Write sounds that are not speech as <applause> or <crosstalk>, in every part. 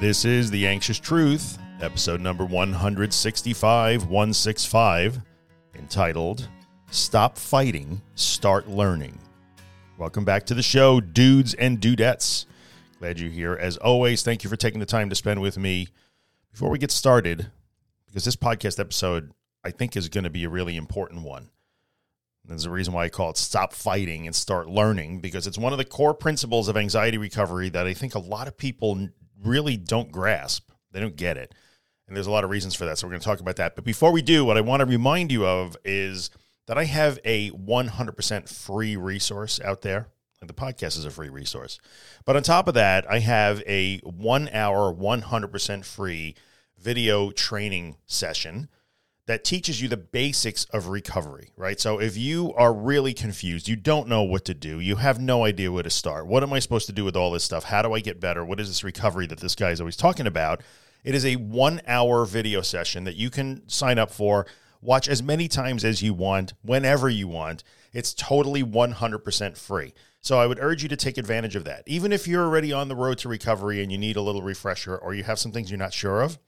This is The Anxious Truth, episode number 165, 165, entitled Stop Fighting, Start Learning. Welcome back to the show, dudes and dudettes. Glad you're here. As always, thank you for taking the time to spend with me. Before we get started, because this podcast episode, I think, is going to be a really important one. There's a reason why I call it Stop Fighting and Start Learning, because it's one of the core principles of anxiety recovery that I think a lot of people really don't grasp. They don't get it. And there's a lot of reasons for that. So we're going to talk about that. But before we do, what I want to remind you of is that I have a 100% free resource out there. The podcast is a free resource. But on top of that, I have a one hour, 100% free video training session that teaches you the basics of recovery, right? So if you are really confused, you don't know what to do, you have no idea where to start. What am I supposed to do with all this stuff? How do I get better? What is this recovery that this guy is always talking about? It is a one hour video session that you can sign up for, watch as many times as you want, whenever you want. It's totally 100% free. So I would urge you to take advantage of that. Even if you're already on the road to recovery and you need a little refresher or you have some things you're not sure of,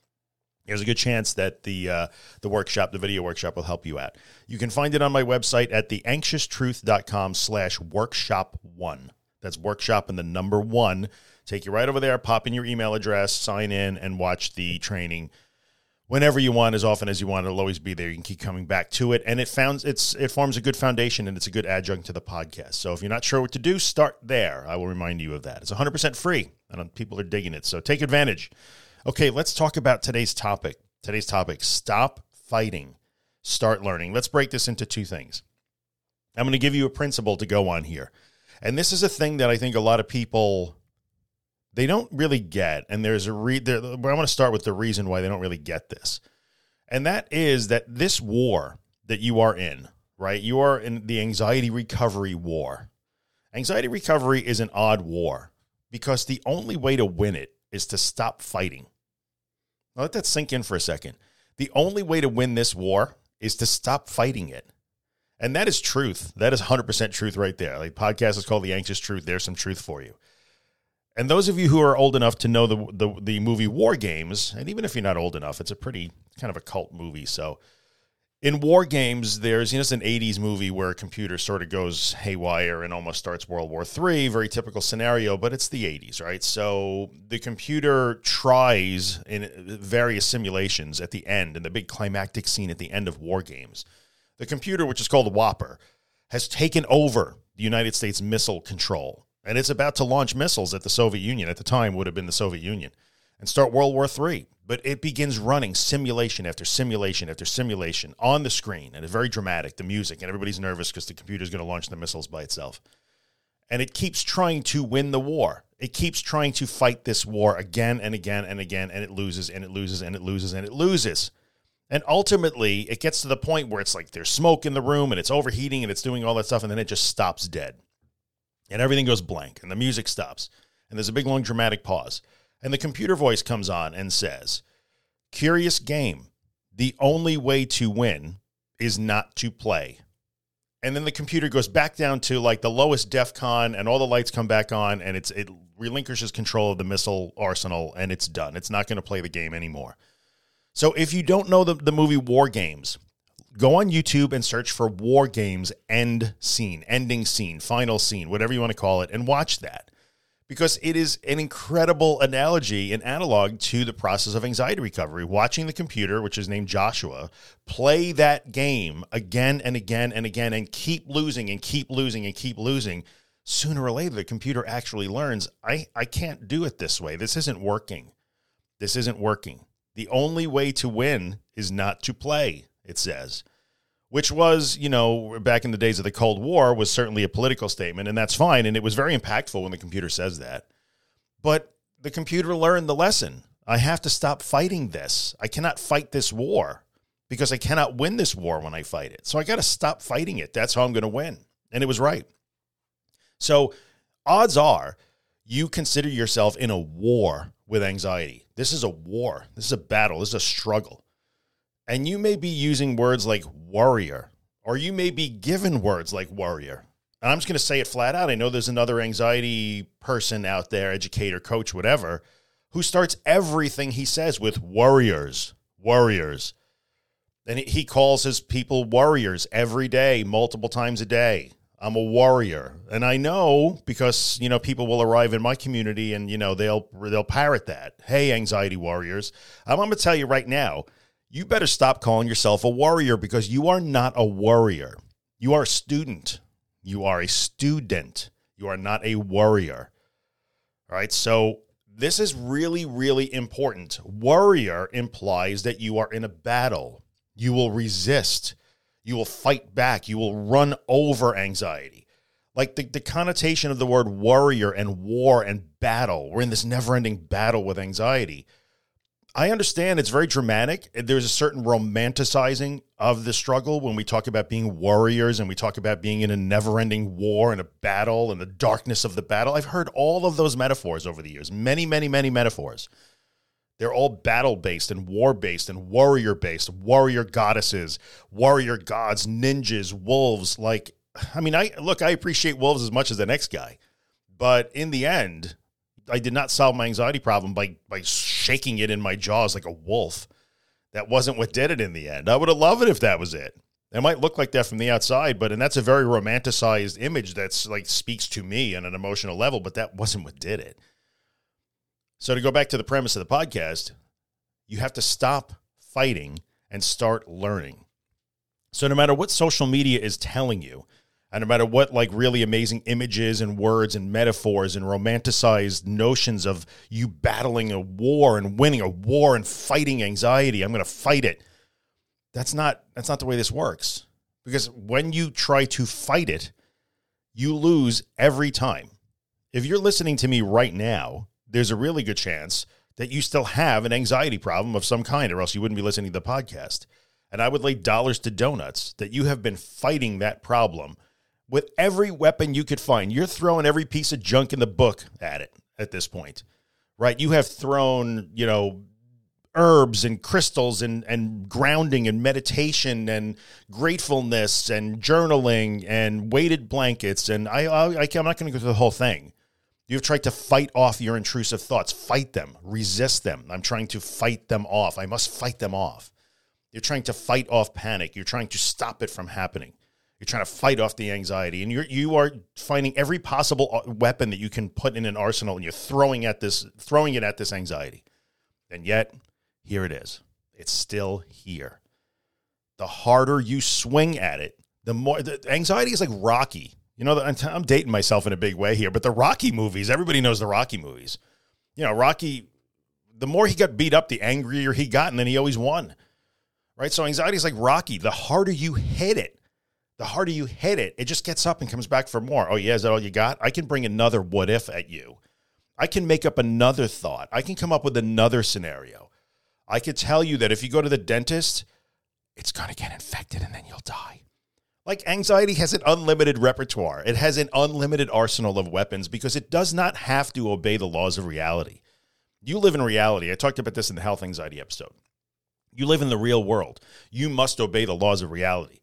there's a good chance that the uh, the workshop, the video workshop, will help you out. You can find it on my website at theanxioustruth.com slash workshop one. That's workshop and the number one. Take you right over there, pop in your email address, sign in, and watch the training whenever you want, as often as you want. It'll always be there. You can keep coming back to it. And it founds it's it forms a good foundation and it's a good adjunct to the podcast. So if you're not sure what to do, start there. I will remind you of that. It's 100% free and people are digging it. So take advantage. Okay, let's talk about today's topic. Today's topic stop fighting, start learning. Let's break this into two things. I'm going to give you a principle to go on here. And this is a thing that I think a lot of people they don't really get and there's a re there, I want to start with the reason why they don't really get this. And that is that this war that you are in, right? You are in the anxiety recovery war. Anxiety recovery is an odd war because the only way to win it is to stop fighting. Now let that sink in for a second. The only way to win this war is to stop fighting it. And that is truth. That is 100% truth right there. Like podcast is called The Anxious Truth. There's some truth for you. And those of you who are old enough to know the, the, the movie War Games, and even if you're not old enough, it's a pretty kind of a cult movie. So in war games, there's you know it's an '80s movie where a computer sort of goes haywire and almost starts World War III. Very typical scenario, but it's the '80s, right? So the computer tries in various simulations at the end, in the big climactic scene at the end of war games. The computer, which is called the WOPR, has taken over the United States missile control, and it's about to launch missiles at the Soviet Union. At the time, would have been the Soviet Union, and start World War III but it begins running simulation after simulation after simulation on the screen and it's very dramatic the music and everybody's nervous because the computer's going to launch the missiles by itself. And it keeps trying to win the war. It keeps trying to fight this war again and again and again and it loses and it loses and it loses and it loses. And ultimately it gets to the point where it's like there's smoke in the room and it's overheating and it's doing all that stuff and then it just stops dead. And everything goes blank and the music stops. And there's a big long dramatic pause and the computer voice comes on and says, Curious game. The only way to win is not to play. And then the computer goes back down to like the lowest DEF CON and all the lights come back on and it's it relinquishes control of the missile arsenal and it's done. It's not going to play the game anymore. So if you don't know the, the movie War Games, go on YouTube and search for War Games end scene, ending scene, final scene, whatever you want to call it, and watch that because it is an incredible analogy and analog to the process of anxiety recovery. Watching the computer, which is named Joshua, play that game again and again and again and keep losing and keep losing and keep losing. Sooner or later, the computer actually learns I, I can't do it this way. This isn't working. This isn't working. The only way to win is not to play, it says which was, you know, back in the days of the Cold War, was certainly a political statement, and that's fine. And it was very impactful when the computer says that. But the computer learned the lesson. I have to stop fighting this. I cannot fight this war because I cannot win this war when I fight it. So I got to stop fighting it. That's how I'm going to win. And it was right. So odds are you consider yourself in a war with anxiety. This is a war. This is a battle. This is a struggle. And you may be using words like warrior, or you may be given words like warrior. And I'm just going to say it flat out. I know there's another anxiety person out there, educator, coach, whatever, who starts everything he says with warriors, warriors. And he calls his people warriors every day, multiple times a day. I'm a warrior. And I know because, you know, people will arrive in my community and, you know, they'll they'll parrot that. Hey, anxiety warriors. I'm, I'm going to tell you right now, you better stop calling yourself a warrior because you are not a warrior. You are a student. You are a student. You are not a warrior. All right. So this is really, really important. Warrior implies that you are in a battle. You will resist. You will fight back. You will run over anxiety. Like the, the connotation of the word warrior and war and battle. We're in this never ending battle with anxiety. I understand it's very dramatic. There's a certain romanticizing of the struggle when we talk about being warriors and we talk about being in a never ending war and a battle and the darkness of the battle. I've heard all of those metaphors over the years, many, many, many metaphors. They're all battle based and war based and warrior based, warrior goddesses, warrior gods, ninjas, wolves. Like, I mean, I look, I appreciate wolves as much as the next guy, but in the end, I did not solve my anxiety problem by by shaking it in my jaws like a wolf. That wasn't what did it in the end. I would have loved it if that was it. It might look like that from the outside, but and that's a very romanticized image that's like speaks to me on an emotional level, but that wasn't what did it. So, to go back to the premise of the podcast, you have to stop fighting and start learning. So, no matter what social media is telling you, and no matter what like really amazing images and words and metaphors and romanticized notions of you battling a war and winning a war and fighting anxiety, I'm going to fight it. That's not that's not the way this works. Because when you try to fight it, you lose every time. If you're listening to me right now there's a really good chance that you still have an anxiety problem of some kind, or else you wouldn't be listening to the podcast. And I would lay dollars to donuts that you have been fighting that problem with every weapon you could find. You're throwing every piece of junk in the book at it at this point, right? You have thrown, you know, herbs and crystals and, and grounding and meditation and gratefulness and journaling and weighted blankets. And I, I, I'm not going to go through the whole thing. You've tried to fight off your intrusive thoughts. Fight them, resist them. I'm trying to fight them off. I must fight them off. You're trying to fight off panic. You're trying to stop it from happening. You're trying to fight off the anxiety, and you're you are finding every possible uh, weapon that you can put in an arsenal, and you're throwing at this, throwing it at this anxiety. And yet, here it is. It's still here. The harder you swing at it, the more the anxiety is like Rocky. You know, I'm dating myself in a big way here, but the Rocky movies, everybody knows the Rocky movies. You know, Rocky, the more he got beat up, the angrier he got, and then he always won. Right? So anxiety is like Rocky. The harder you hit it, the harder you hit it, it just gets up and comes back for more. Oh, yeah, is that all you got? I can bring another what if at you. I can make up another thought. I can come up with another scenario. I could tell you that if you go to the dentist, it's going to get infected and then you'll die. Like anxiety has an unlimited repertoire. It has an unlimited arsenal of weapons because it does not have to obey the laws of reality. You live in reality. I talked about this in the health anxiety episode. You live in the real world. You must obey the laws of reality.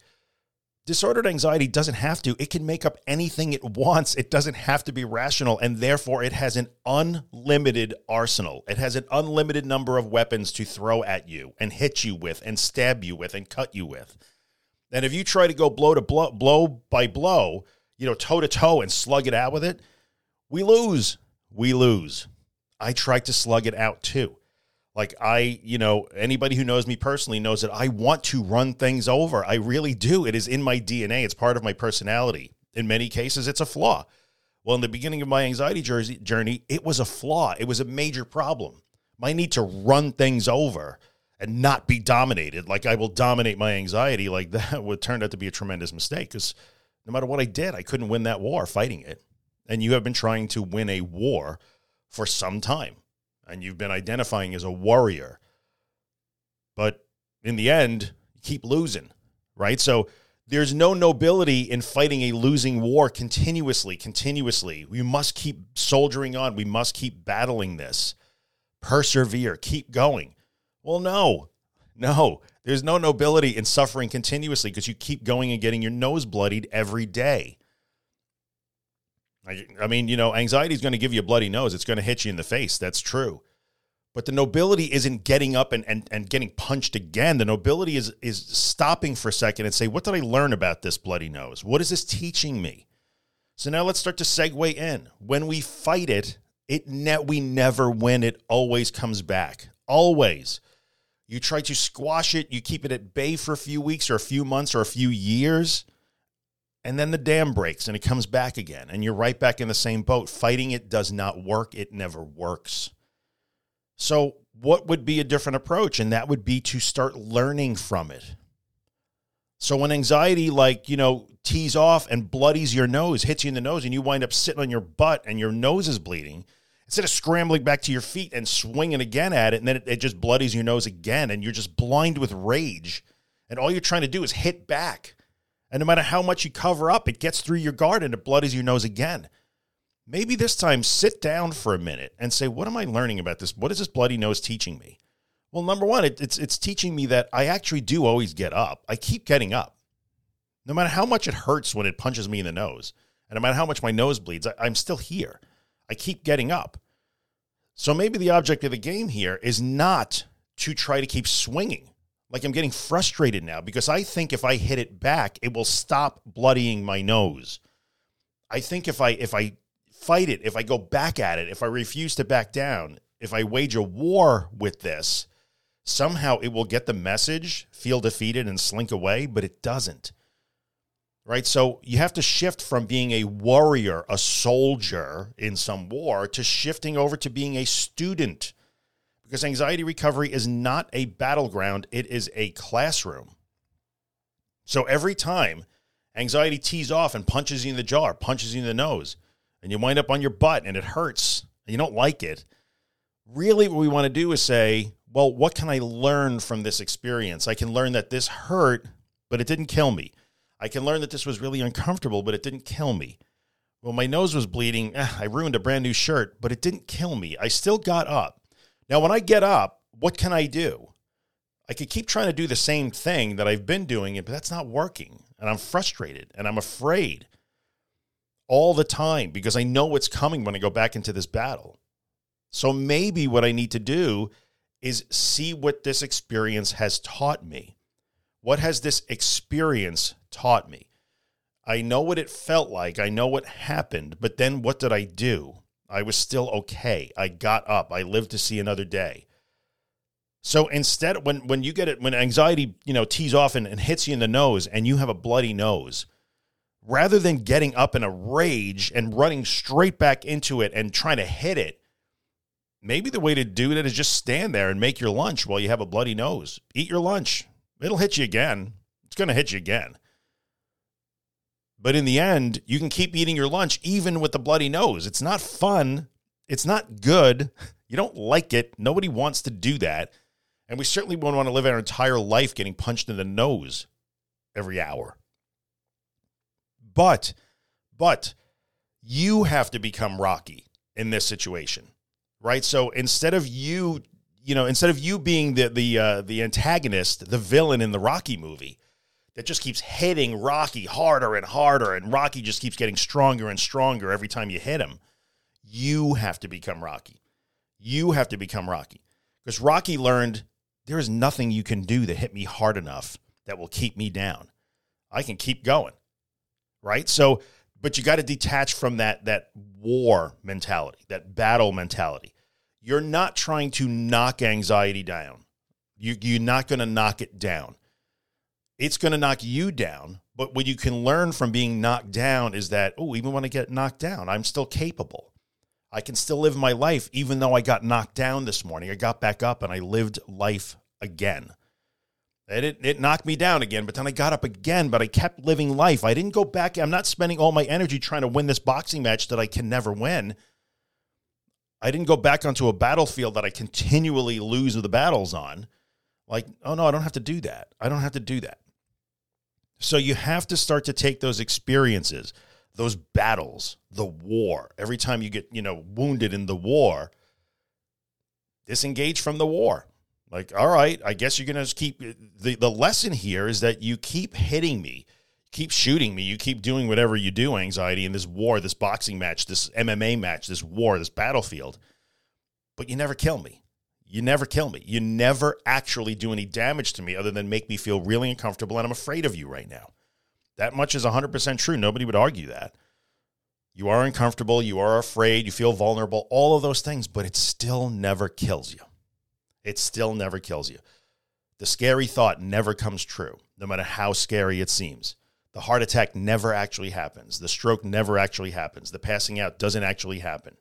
Disordered anxiety doesn't have to. It can make up anything it wants. It doesn't have to be rational. And therefore, it has an unlimited arsenal. It has an unlimited number of weapons to throw at you and hit you with and stab you with and cut you with. And if you try to go blow to blow, blow by blow, you know, toe to toe and slug it out with it, we lose. We lose. I tried to slug it out too. Like I, you know, anybody who knows me personally knows that I want to run things over. I really do. It is in my DNA. It's part of my personality. In many cases, it's a flaw. Well, in the beginning of my anxiety journey, it was a flaw. It was a major problem. My need to run things over and not be dominated. Like I will dominate my anxiety. Like <laughs> that would turn out to be a tremendous mistake because no matter what I did, I couldn't win that war fighting it. And you have been trying to win a war for some time, and you've been identifying as a warrior. But in the end, you keep losing, right? So there's no nobility in fighting a losing war continuously, continuously. We must keep soldiering on. We must keep battling this. Persevere, keep going. Well, no, no. There's no nobility in suffering continuously because you keep going and getting your nose bloodied every day. I, I mean, you know, anxiety is going to give you a bloody nose. It's going to hit you in the face. That's true. But the nobility isn't getting up and, and, and getting punched again. The nobility is is stopping for a second and say, what did I learn about this bloody nose? What is this teaching me? So now let's start to segue in. When we fight it, it ne- we never win. It always comes back. Always. You try to squash it, you keep it at bay for a few weeks or a few months or a few years, and then the dam breaks and it comes back again, and you're right back in the same boat. Fighting it does not work, it never works. So, what would be a different approach? And that would be to start learning from it. So, when anxiety, like, you know, tees off and bloodies your nose, hits you in the nose, and you wind up sitting on your butt and your nose is bleeding, instead of scrambling back to your feet and swinging again at it, and then it, it just bloodies your nose again, and you're just blind with rage. And all you're trying to do is hit back. And no matter how much you cover up, it gets through your guard and it bloodies your nose again. Maybe this time sit down for a minute and say, what am I learning about this? What is this bloody nose teaching me? Well, number one, it, it's it's teaching me that I actually do always get up. I keep getting up. No matter how much it hurts when it punches me in the nose, and no matter how much my nose bleeds, I, I'm still here. I keep getting up. So maybe the object of the game here is not to try to keep swinging. Like I'm getting frustrated now because I think if I hit it back, it will stop bloodying my nose. I think if I if I fight it, if I go back at it, if I refuse to back down, if I wage a war with this, somehow it will get the message, feel defeated and slink away, but it doesn't right? So you have to shift from being a warrior, a soldier in some war, to shifting over to being a student. Because anxiety recovery is not a battleground, it is a classroom. So every time anxiety tees off and punches you in the jaw, punches you in the nose, and you wind up on your butt and it hurts and you don't like it, really what we want to do is say, well, what can I learn from this experience? I can learn that this hurt, but it didn't kill me. I can learn that this was really uncomfortable, but it didn't kill me. Well, my nose was bleeding. Eh, I ruined a brand new shirt, but it didn't kill me. I still got up. Now, when I get up, what can I do? I could keep trying to do the same thing that I've been doing, but that's not working. And I'm frustrated and I'm afraid all the time because I know what's coming when I go back into this battle. So maybe what I need to do is see what this experience has taught me. What has this experience taught me? I know what it felt like. I know what happened, but then what did I do? I was still okay. I got up. I lived to see another day. So instead, when when you get it, when anxiety, you know, tees off and, and hits you in the nose and you have a bloody nose, rather than getting up in a rage and running straight back into it and trying to hit it, maybe the way to do that is just stand there and make your lunch while you have a bloody nose. Eat your lunch. It'll hit you again. It's going to hit you again. But in the end, you can keep eating your lunch even with the bloody nose. It's not fun. It's not good. <laughs> You don't like it. Nobody wants to do that. And we certainly won't want to live our entire life getting punched in the nose every hour. But, but you have to become Rocky in this situation, right? So instead of you you know, instead of you being the the uh, the antagonist, the villain in the Rocky movie that just keeps hitting Rocky harder and harder, and Rocky just keeps getting stronger and stronger every time you hit him, you have to become Rocky. You have to become Rocky because Rocky learned there is nothing you can do that hit me hard enough that will keep me down. I can keep going, right? So, but you got to detach from that that war mentality, that battle mentality you're not trying to knock anxiety down. You, you're not going to knock it down. It's going to knock you down. But what you can learn from being knocked down is that, oh, even when I get knocked down, I'm still capable. I can still live my life, even though I got knocked down this morning. I got back up and I lived life again. It, it knocked me down again, but then I got up again, but I kept living life. I didn't go back. I'm not spending all my energy trying to win this boxing match that I can never win. I didn't go back onto a battlefield that I continually lose the battles on. Like, oh no, I don't have to do that. I don't have to do that. So you have to start to take those experiences, those battles, the war. Every time you get, you know, wounded in the war, disengage from the war. Like, all right, I guess you're going to keep the the lesson here is that you keep hitting me keep shooting me. You keep doing whatever you do, anxiety, in this war, this boxing match, this MMA match, this war, this battlefield. But you never kill me. You never kill me. You never actually do any damage to me other than make me feel really uncomfortable and I'm afraid of you right now. That much is 100% true. Nobody would argue that. You are uncomfortable, you are afraid, you feel vulnerable, all of those things, but it still never kills you. It still never kills you. The scary thought never comes true, no matter how scary it seems. The heart attack never actually happens. The stroke never actually happens. The passing out doesn't actually happen.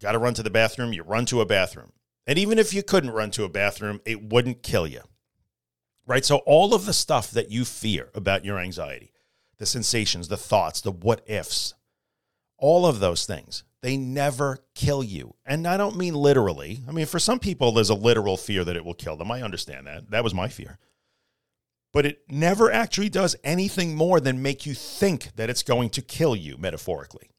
Got to run to the bathroom, you run to a bathroom. And even if you couldn't run to a bathroom, it wouldn't kill you. Right? So, all of the stuff that you fear about your anxiety, the sensations, the thoughts, the what ifs, all of those things, they never kill you. And I don't mean literally. I mean, for some people, there's a literal fear that it will kill them. I understand that. That was my fear. But it never actually does anything more than make you think that it's going to kill you, metaphorically.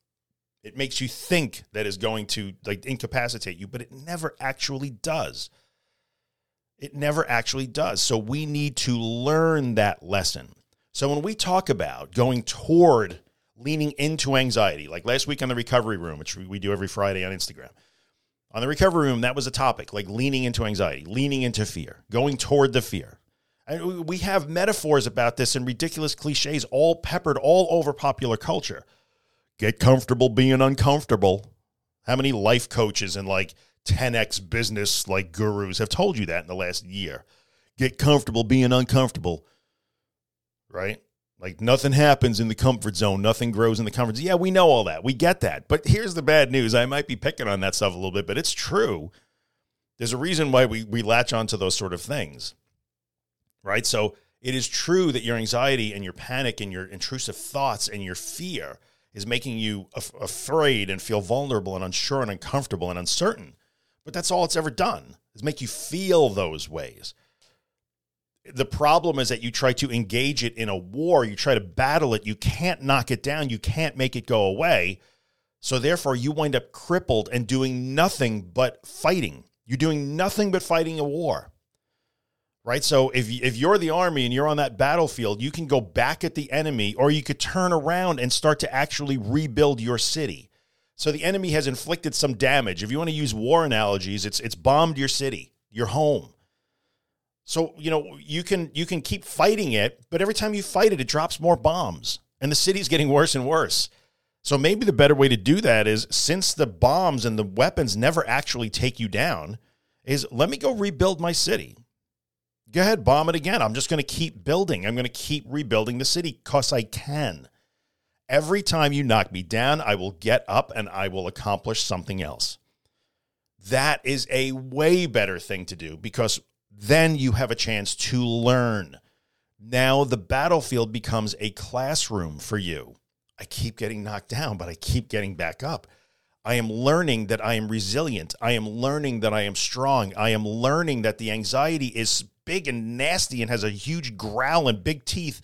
It makes you think that is going to like incapacitate you, but it never actually does. It never actually does. So we need to learn that lesson. So when we talk about going toward leaning into anxiety, like last week on the recovery room, which we do every Friday on Instagram. On the recovery room, that was a topic like leaning into anxiety, leaning into fear, going toward the fear. And we have metaphors about this and ridiculous cliches all peppered all over popular culture. Get comfortable being uncomfortable. How many life coaches and like 10x business like gurus have told you that in the last year? Get comfortable being uncomfortable. Right? Like nothing happens in the comfort zone, nothing grows in the comfort zone. Yeah, we know all that. We get that. But here's the bad news. I might be picking on that stuff a little bit, but it's true. There's a reason why we, we latch onto those sort of things. Right? So it is true that your anxiety and your panic and your intrusive thoughts and your fear is making you af- afraid and feel vulnerable and unsure and uncomfortable and uncertain. But that's all it's ever done is make you feel those ways the problem is that you try to engage it in a war, you try to battle it, you can't knock it down, you can't make it go away. So therefore, you wind up crippled and doing nothing but fighting. You're doing nothing but fighting a war. Right? So if if you're the army and you're on that battlefield, you can go back at the enemy or you could turn around and start to actually rebuild your city. So the enemy has inflicted some damage. If you want to use war analogies, it's it's bombed your city, your home so, you know, you can you can keep fighting it, but every time you fight it, it drops more bombs. And the city's <laughs> getting worse and worse. So maybe the better way to do that is since the bombs and the weapons never actually take you down, is let me go rebuild my city. Go ahead, bomb it again. I'm just going to keep building. I'm going to keep rebuilding the city because I can. Every time you knock me down, I will get up and I will accomplish something else. That is a way better thing to do because then you have a chance to learn. Now the battlefield becomes a classroom for you. I keep getting knocked down, but I keep getting back up. I am learning that I am resilient. I am learning that I am strong. I am learning that the anxiety is big and nasty and has a huge growl and big teeth,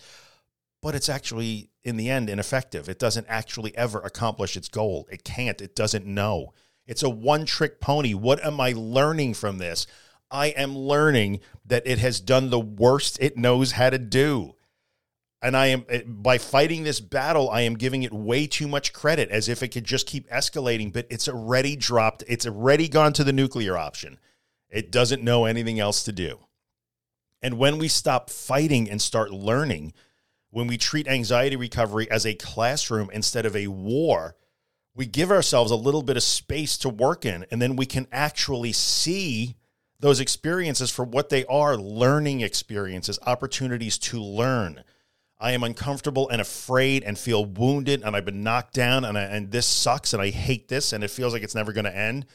but it's actually, in the end, ineffective. It doesn't actually ever accomplish its goal. It can't. It doesn't know. It's a one trick pony. What am I learning from this? I am learning that it has done the worst it knows how to do. And I am, by fighting this battle, I am giving it way too much credit as if it could just keep escalating, but it's already dropped. It's already gone to the nuclear option. It doesn't know anything else to do. And when we stop fighting and start learning, when we treat anxiety recovery as a classroom instead of a war, we give ourselves a little bit of space to work in, and then we can actually see those experiences for what they are learning experiences, opportunities to learn. I am uncomfortable and afraid and feel wounded and I've been knocked down and, I, and this sucks and I hate this and it feels like it's never going to end.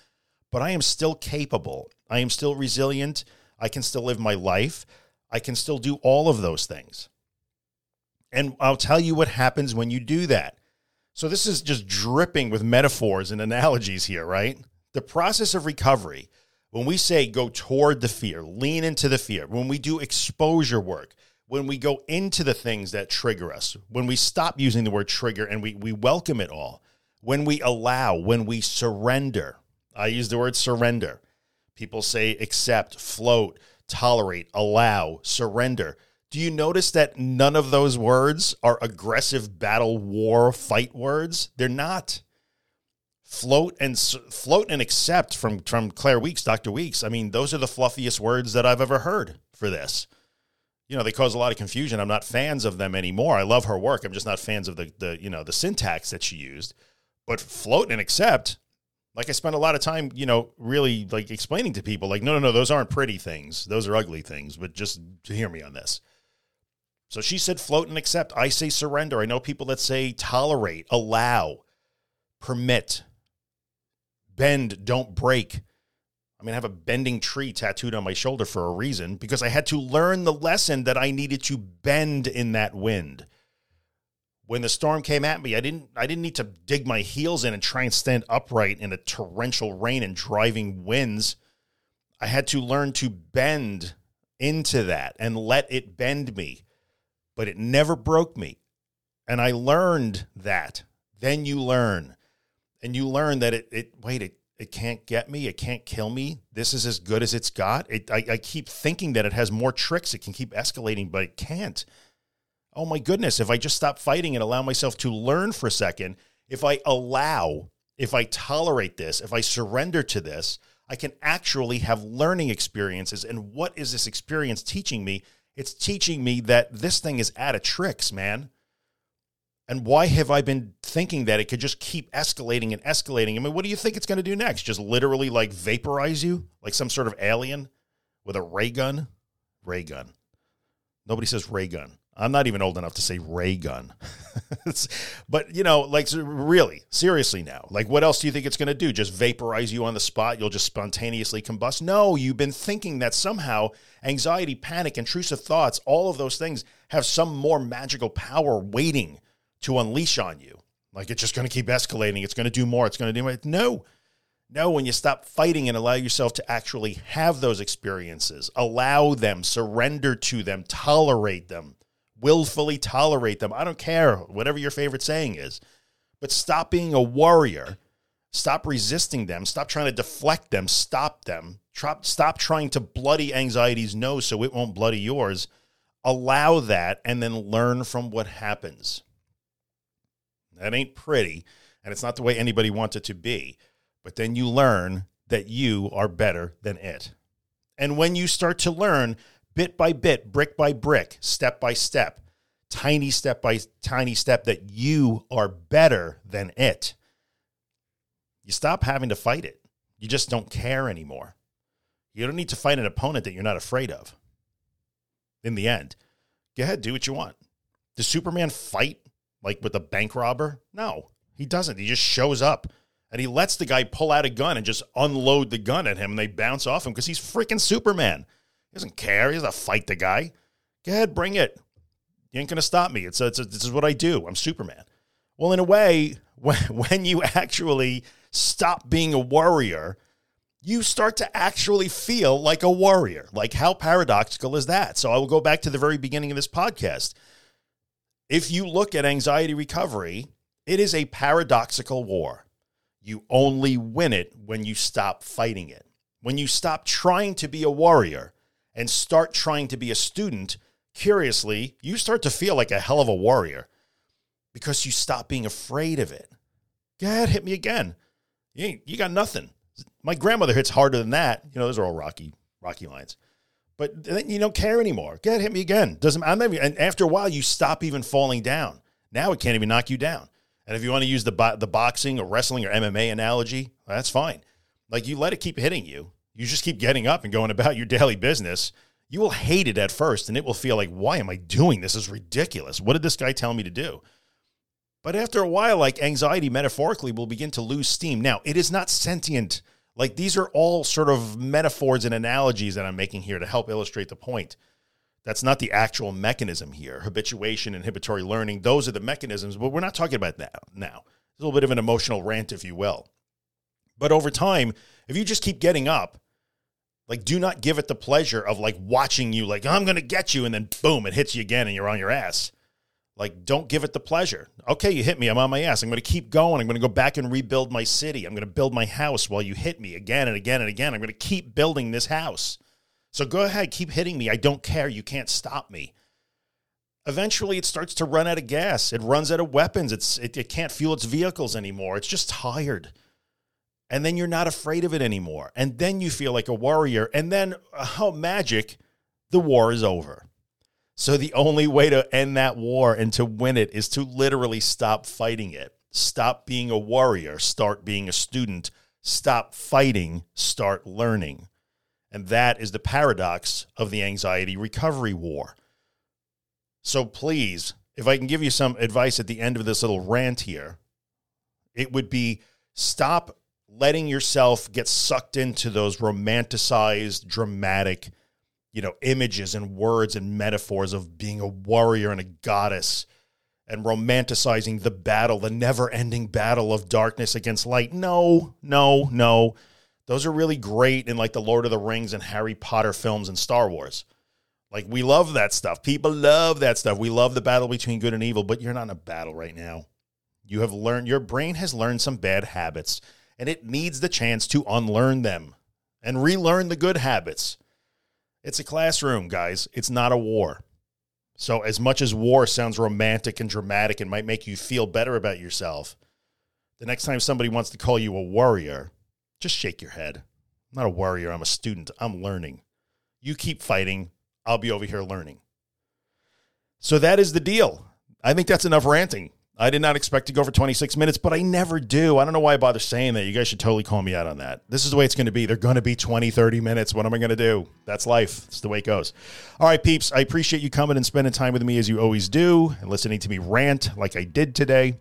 But I am still capable. I am still resilient. I can still live my life. I can still do all of those things. And I'll tell you what happens when you do that. So, this is just dripping with metaphors and analogies here, right? The process of recovery when we say go toward the fear, lean into the fear, when we do exposure work, when we go into the things that trigger us, when we stop using the word trigger and we, we welcome it all, when we allow, when we surrender, I use the word surrender. People say accept, float, tolerate, allow, surrender. Do you notice that none of those words are aggressive battle war fight words? They're not. float and float and accept from from Claire Weekes, Dr. Weekes. I mean, those are the fluffiest words that I've ever heard for this. You know, they cause a lot of confusion. I'm not fans of them anymore. I love her work. I'm just not fans of the the you know the syntax that she used. But float and accept, like I spent a lot of time, you know, really like explaining to people, like, no, no, no, those aren't pretty things. Those are ugly things. But just to hear me on this. So she said float and accept. I say surrender. I know people that say tolerate, allow, permit, bend, don't break. I mean, I have a bending tree tattooed on my shoulder for a reason because I had to learn the lesson that I needed to bend in that wind. When the storm came at me, I didn't I didn't need to dig my heels in and try and stand upright in a torrential rain and driving winds. I had to learn to bend into that and let it bend me. But it never broke me. And I learned that. Then you learn and you learn that it, it wait, it, it can't get me. It can't kill me. This is as good as it's got. It, I, I keep thinking that it has more tricks. It can keep escalating, but it can't. Oh my goodness. If I just stop fighting and allow myself to learn for a second, if I allow, if I tolerate this, if I surrender to this, I can actually have learning experiences. And what is this experience teaching me? It's teaching me that this thing is out of tricks, man. And why have I been thinking that it could just keep escalating and escalating? I mean, what do you think it's going to do next? Just literally like vaporize you like some sort of alien with a ray gun? Ray gun. Nobody says ray gun. I'm not even old enough to say ray gun. <laughs> but, you know, like really, seriously now, like what else do you think it's going to do? Just vaporize you on the spot? You'll just spontaneously combust? No, you've been thinking that somehow anxiety, panic, intrusive thoughts, all of those things have some more magical power waiting to unleash on you. Like it's just going to keep escalating. It's going to do more. It's going to do more. No, no. When you stop fighting and allow yourself to actually have those experiences, allow them, surrender to them, tolerate them, willfully tolerate them. I don't care, whatever your favorite saying is, but stop being a warrior. Stop resisting them. Stop trying to deflect them. Stop them. Stop trying to bloody anxiety's nose so it won't bloody yours. Allow that and then learn from what happens. That ain't pretty, and it's not the way anybody wants it to be. But then you learn that you are better than it. And when you start to learn bit by bit, brick by brick, step by step, tiny step by tiny step, that you are better than it, you stop having to fight it. You just don't care anymore. You don't need to fight an opponent that you're not afraid of. In the end, go ahead, do what you want. Does Superman fight like with a bank robber? No, he doesn't. He just shows up and he lets the guy pull out a gun and just unload the gun at him and they bounce off him because he's freaking Superman. He doesn't care. He doesn't fight the guy. Go ahead, bring it. You ain't going to stop me. It's, a, it's a, this is what I do. I'm Superman. Well, in a way, <laughs> when, when you actually stop being a warrior, you start to actually feel like a warrior. Like, how paradoxical is that? So, I will go back to the very beginning of this podcast if you look at anxiety recovery, it is a paradoxical war. You only win it when you stop fighting it. When you stop trying to be a warrior and start trying to be a student, curiously, you start to feel like a hell of a warrior because you stop being afraid of it. Go ahead, hit me again. You, ain't you got nothing. My grandmother hits harder than that. You know, those are all rocky, rocky lines but then you don't care anymore. Get hit me again. Doesn't I'm even, and after a while you stop even falling down. Now it can't even knock you down. And if you want to use the the boxing or wrestling or MMA analogy, that's fine. Like you let it keep hitting you. You just keep getting up and going about your daily business. You will hate it at first and it will feel like, why am I doing this? This is ridiculous. What did this guy tell me to do? But after a while, like anxiety metaphorically will begin to lose steam. Now, it is not sentient like these are all sort of metaphors and analogies that I'm making here to help illustrate the point. That's not the actual mechanism here. Habituation, inhibitory learning, those are the mechanisms, but we're not talking about that now. It's a little bit of an emotional rant, if you will. But over time, if you just keep getting up, like do not give it the pleasure of like watching you, like, I'm to get you, and then boom, it hits you again and you're on your ass. Like, don't give it the pleasure. Okay, you hit me. I'm on my ass. I'm going to keep going. I'm going to go back and rebuild my city. I'm going to build my house while you hit me again and again and again. I'm going to keep building this house. So go ahead, keep hitting me. I don't care. You can't stop me. Eventually, it starts to run out of gas. It runs out of weapons. It's it, it can't fuel its vehicles anymore. It's just tired. And then you're not afraid of it anymore. And then you feel like a warrior. And then, oh, magic, the war is over. So the only way to end that war and to win it is to literally stop fighting it. Stop being a warrior, start being a student. Stop fighting, start learning. And that is the paradox of the anxiety recovery war. So please, if I can give you some advice at the end of this little rant here, it would be stop letting yourself get sucked into those romanticized, dramatic, you know, images and words and metaphors of being a warrior and a goddess and romanticizing the battle, the never ending battle of darkness against light. No, no, no. Those are really great in like the Lord of the Rings and Harry Potter films and Star Wars. Like we love that stuff. People love that stuff. We love the battle between good and evil, but you're not in a battle right now. You have learned your brain has learned some bad habits and it needs the chance to unlearn them and relearn the good habits. It's a classroom, guys. It's not a war. So as much as war sounds romantic and dramatic and might make you feel better about yourself, the next time somebody wants to call you a warrior, just shake your head. I'm not a warrior, I'm a student. I'm learning. You keep fighting, I'll be over here learning. So that is the deal. I think that's enough ranting. I did not expect to go for 26 minutes, but I never do. I don't know why I bother saying that. You guys should totally call me out on that. This is the way it's going to be. They're going to be 20, 30 minutes. What am I going to do? That's life. It's the way it goes. All right, peeps, I appreciate you coming and spending time with me as you always do and listening to me rant like I did today.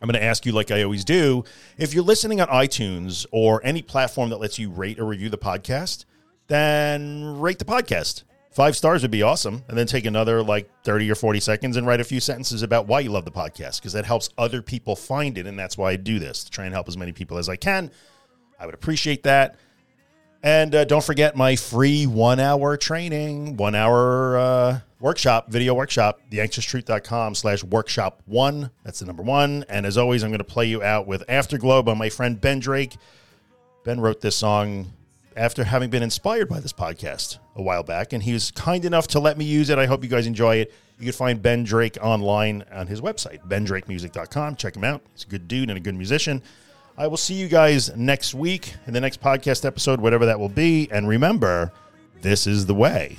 I'm going to ask you, like I always do, if you're listening on iTunes or any platform that lets you rate or review the podcast, then rate the podcast Five stars would be awesome. And then take another like 30 or 40 seconds and write a few sentences about why you love the podcast because that helps other people find it. And that's why I do this to try and help as many people as I can. I would appreciate that. And uh, don't forget my free one hour training, one hour uh, workshop, video workshop, theanxioustruth.com slash workshop one. That's the number one. And as always, I'm going to play you out with Afterglow by my friend Ben Drake. Ben wrote this song after having been inspired by this podcast a while back, and he was kind enough to let me use it. I hope you guys enjoy it. You can find Ben Drake online on his website, bendrakemusic.com. Check him out. He's a good dude and a good musician. I will see you guys next week in the next podcast episode, whatever that will be. And remember, this is the way.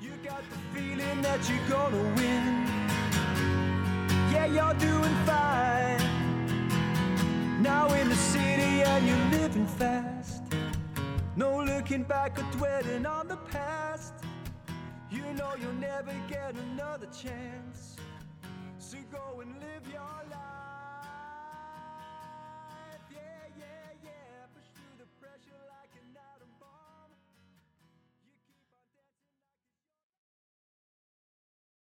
You got the feeling that you're gonna win. Yeah, you're doing fine. Now in the city and you're living fast. No looking back or dwelling on the past. You know you'll never get another chance. So go and live your life.